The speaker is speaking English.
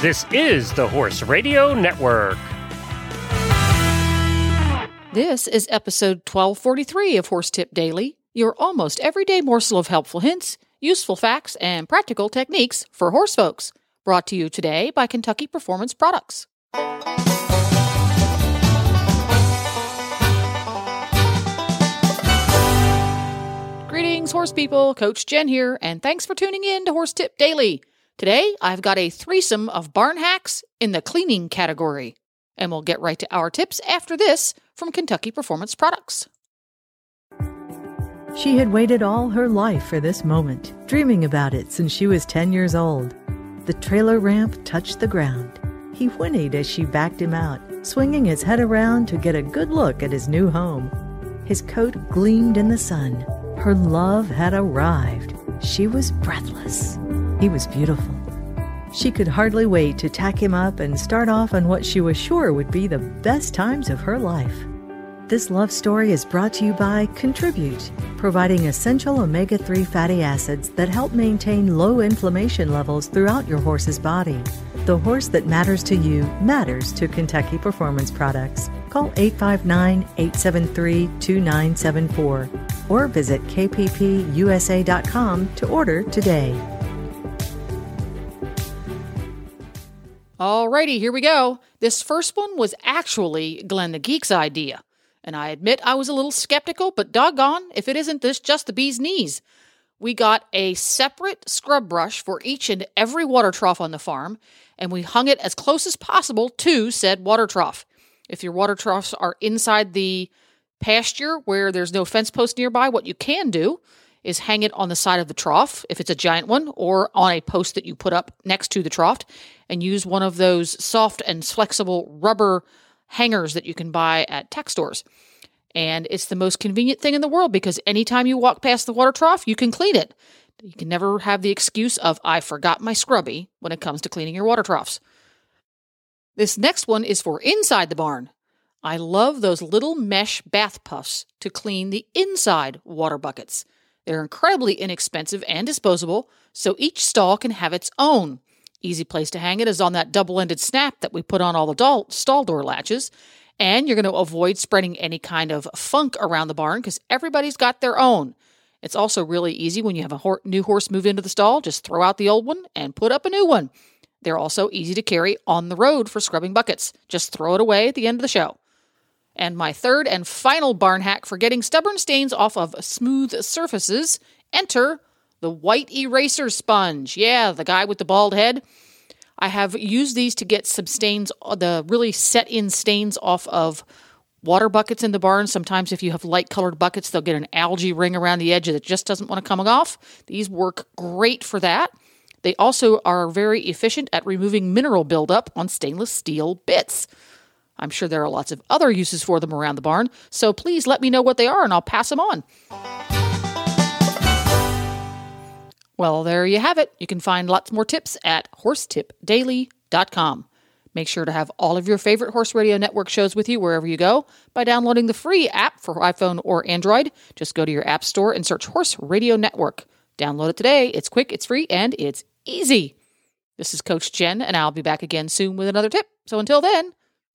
This is the Horse Radio Network. This is episode 1243 of Horse Tip Daily, your almost everyday morsel of helpful hints, useful facts, and practical techniques for horse folks. Brought to you today by Kentucky Performance Products. Greetings, horse people. Coach Jenn here, and thanks for tuning in to Horse Tip Daily. Today, I've got a threesome of barn hacks in the cleaning category. And we'll get right to our tips after this from Kentucky Performance Products. She had waited all her life for this moment, dreaming about it since she was 10 years old. The trailer ramp touched the ground. He whinnied as she backed him out, swinging his head around to get a good look at his new home. His coat gleamed in the sun. Her love had arrived. She was breathless. He was beautiful. She could hardly wait to tack him up and start off on what she was sure would be the best times of her life. This love story is brought to you by Contribute, providing essential omega 3 fatty acids that help maintain low inflammation levels throughout your horse's body. The horse that matters to you matters to Kentucky Performance Products. Call 859 873 2974 or visit kppusa.com to order today. Alrighty, here we go. This first one was actually Glenn the Geek's idea. And I admit I was a little skeptical, but doggone if it isn't this just the bee's knees. We got a separate scrub brush for each and every water trough on the farm, and we hung it as close as possible to said water trough. If your water troughs are inside the pasture where there's no fence post nearby, what you can do is hang it on the side of the trough if it's a giant one, or on a post that you put up next to the trough, and use one of those soft and flexible rubber hangers that you can buy at tech stores. And it's the most convenient thing in the world because anytime you walk past the water trough, you can clean it. You can never have the excuse of, I forgot my scrubby when it comes to cleaning your water troughs. This next one is for inside the barn. I love those little mesh bath puffs to clean the inside water buckets. They're incredibly inexpensive and disposable, so each stall can have its own. Easy place to hang it is on that double ended snap that we put on all the stall door latches. And you're going to avoid spreading any kind of funk around the barn because everybody's got their own. It's also really easy when you have a new horse move into the stall, just throw out the old one and put up a new one. They're also easy to carry on the road for scrubbing buckets. Just throw it away at the end of the show. And my third and final barn hack for getting stubborn stains off of smooth surfaces enter the white eraser sponge. Yeah, the guy with the bald head. I have used these to get some stains, the really set in stains off of water buckets in the barn. Sometimes, if you have light colored buckets, they'll get an algae ring around the edge that just doesn't want to come off. These work great for that. They also are very efficient at removing mineral buildup on stainless steel bits. I'm sure there are lots of other uses for them around the barn, so please let me know what they are and I'll pass them on. Well, there you have it. You can find lots more tips at horsetipdaily.com. Make sure to have all of your favorite Horse Radio Network shows with you wherever you go by downloading the free app for iPhone or Android. Just go to your app store and search Horse Radio Network. Download it today. It's quick, it's free, and it's easy. This is Coach Jenn, and I'll be back again soon with another tip. So until then,